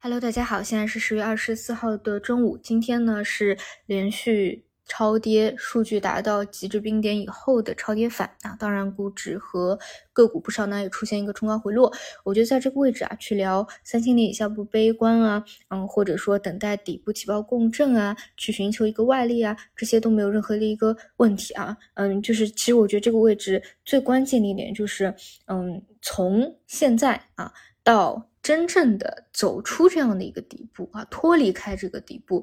Hello，大家好，现在是十月二十四号的中午。今天呢是连续超跌，数据达到极致冰点以后的超跌反啊。当然，股指和个股不少呢也出现一个冲高回落。我觉得在这个位置啊，去聊三千点以下不悲观啊，嗯，或者说等待底部起爆共振啊，去寻求一个外力啊，这些都没有任何的一个问题啊。嗯，就是其实我觉得这个位置最关键的一点就是，嗯，从现在啊到。真正的走出这样的一个底部啊，脱离开这个底部，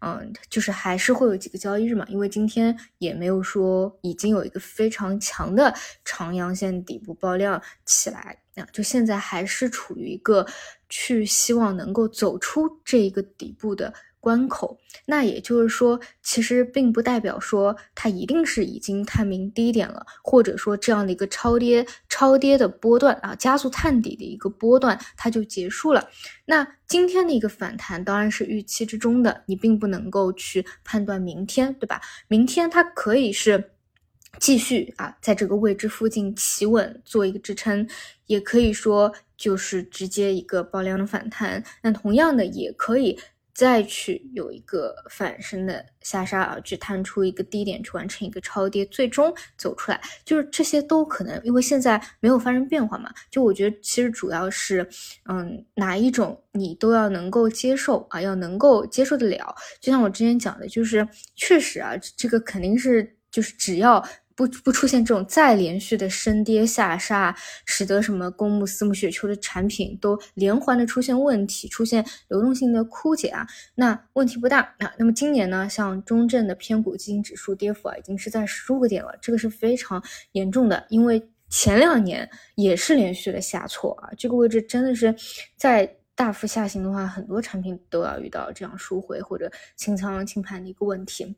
嗯，就是还是会有几个交易日嘛，因为今天也没有说已经有一个非常强的长阳线底部爆量起来啊，就现在还是处于一个去希望能够走出这一个底部的。关口，那也就是说，其实并不代表说它一定是已经探明低点了，或者说这样的一个超跌、超跌的波段啊，加速探底的一个波段，它就结束了。那今天的一个反弹当然是预期之中的，你并不能够去判断明天，对吧？明天它可以是继续啊，在这个位置附近企稳做一个支撑，也可以说就是直接一个爆量的反弹。那同样的也可以。再去有一个反身的下杀啊，去探出一个低点，去完成一个超跌，最终走出来，就是这些都可能，因为现在没有发生变化嘛。就我觉得其实主要是，嗯，哪一种你都要能够接受啊，要能够接受得了。就像我之前讲的，就是确实啊，这个肯定是就是只要。不不出现这种再连续的升跌下杀，使得什么公募、私募、雪球的产品都连环的出现问题，出现流动性的枯竭啊，那问题不大啊。那么今年呢，像中证的偏股基金指数跌幅啊，已经是在十五个点了，这个是非常严重的，因为前两年也是连续的下挫啊，这个位置真的是在大幅下行的话，很多产品都要遇到这样赎回或者清仓清盘的一个问题。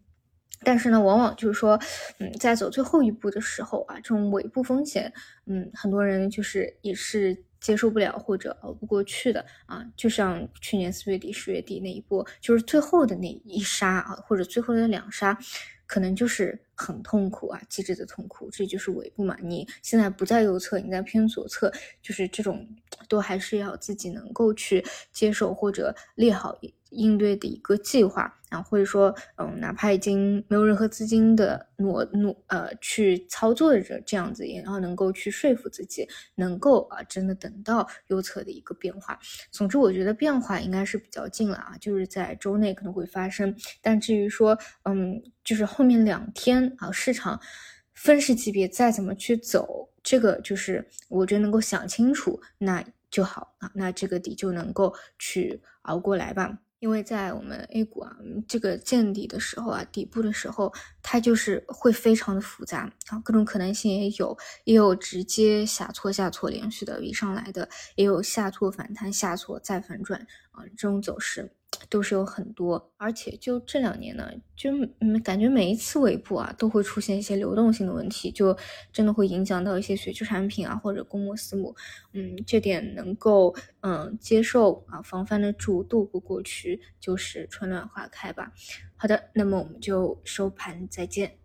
但是呢，往往就是说，嗯，在走最后一步的时候啊，这种尾部风险，嗯，很多人就是也是接受不了或者熬不过去的啊。就像去年四月底、十月底那一波，就是最后的那一杀啊，或者最后的两杀，可能就是很痛苦啊，极致的痛苦。这就是尾部嘛。你现在不在右侧，你在偏左侧，就是这种，都还是要自己能够去接受或者列好一。应对的一个计划啊，或者说，嗯，哪怕已经没有任何资金的挪挪呃去操作的这这样子，也要能够去说服自己，能够啊真的等到右侧的一个变化。总之，我觉得变化应该是比较近了啊，就是在周内可能会发生。但至于说，嗯，就是后面两天啊，市场分时级别再怎么去走，这个就是我觉得能够想清楚那就好啊，那这个底就能够去熬过来吧。因为在我们 A 股啊，这个见底的时候啊，底部的时候，它就是会非常的复杂啊，各种可能性也有，也有直接下挫下挫连续的 V 上来的，也有下挫反弹下挫再反转啊，这种走势。都是有很多，而且就这两年呢，就嗯感觉每一次尾部啊都会出现一些流动性的问题，就真的会影响到一些学区产品啊或者公募私募，嗯这点能够嗯接受啊防范的住度不过去就是春暖花开吧。好的，那么我们就收盘再见。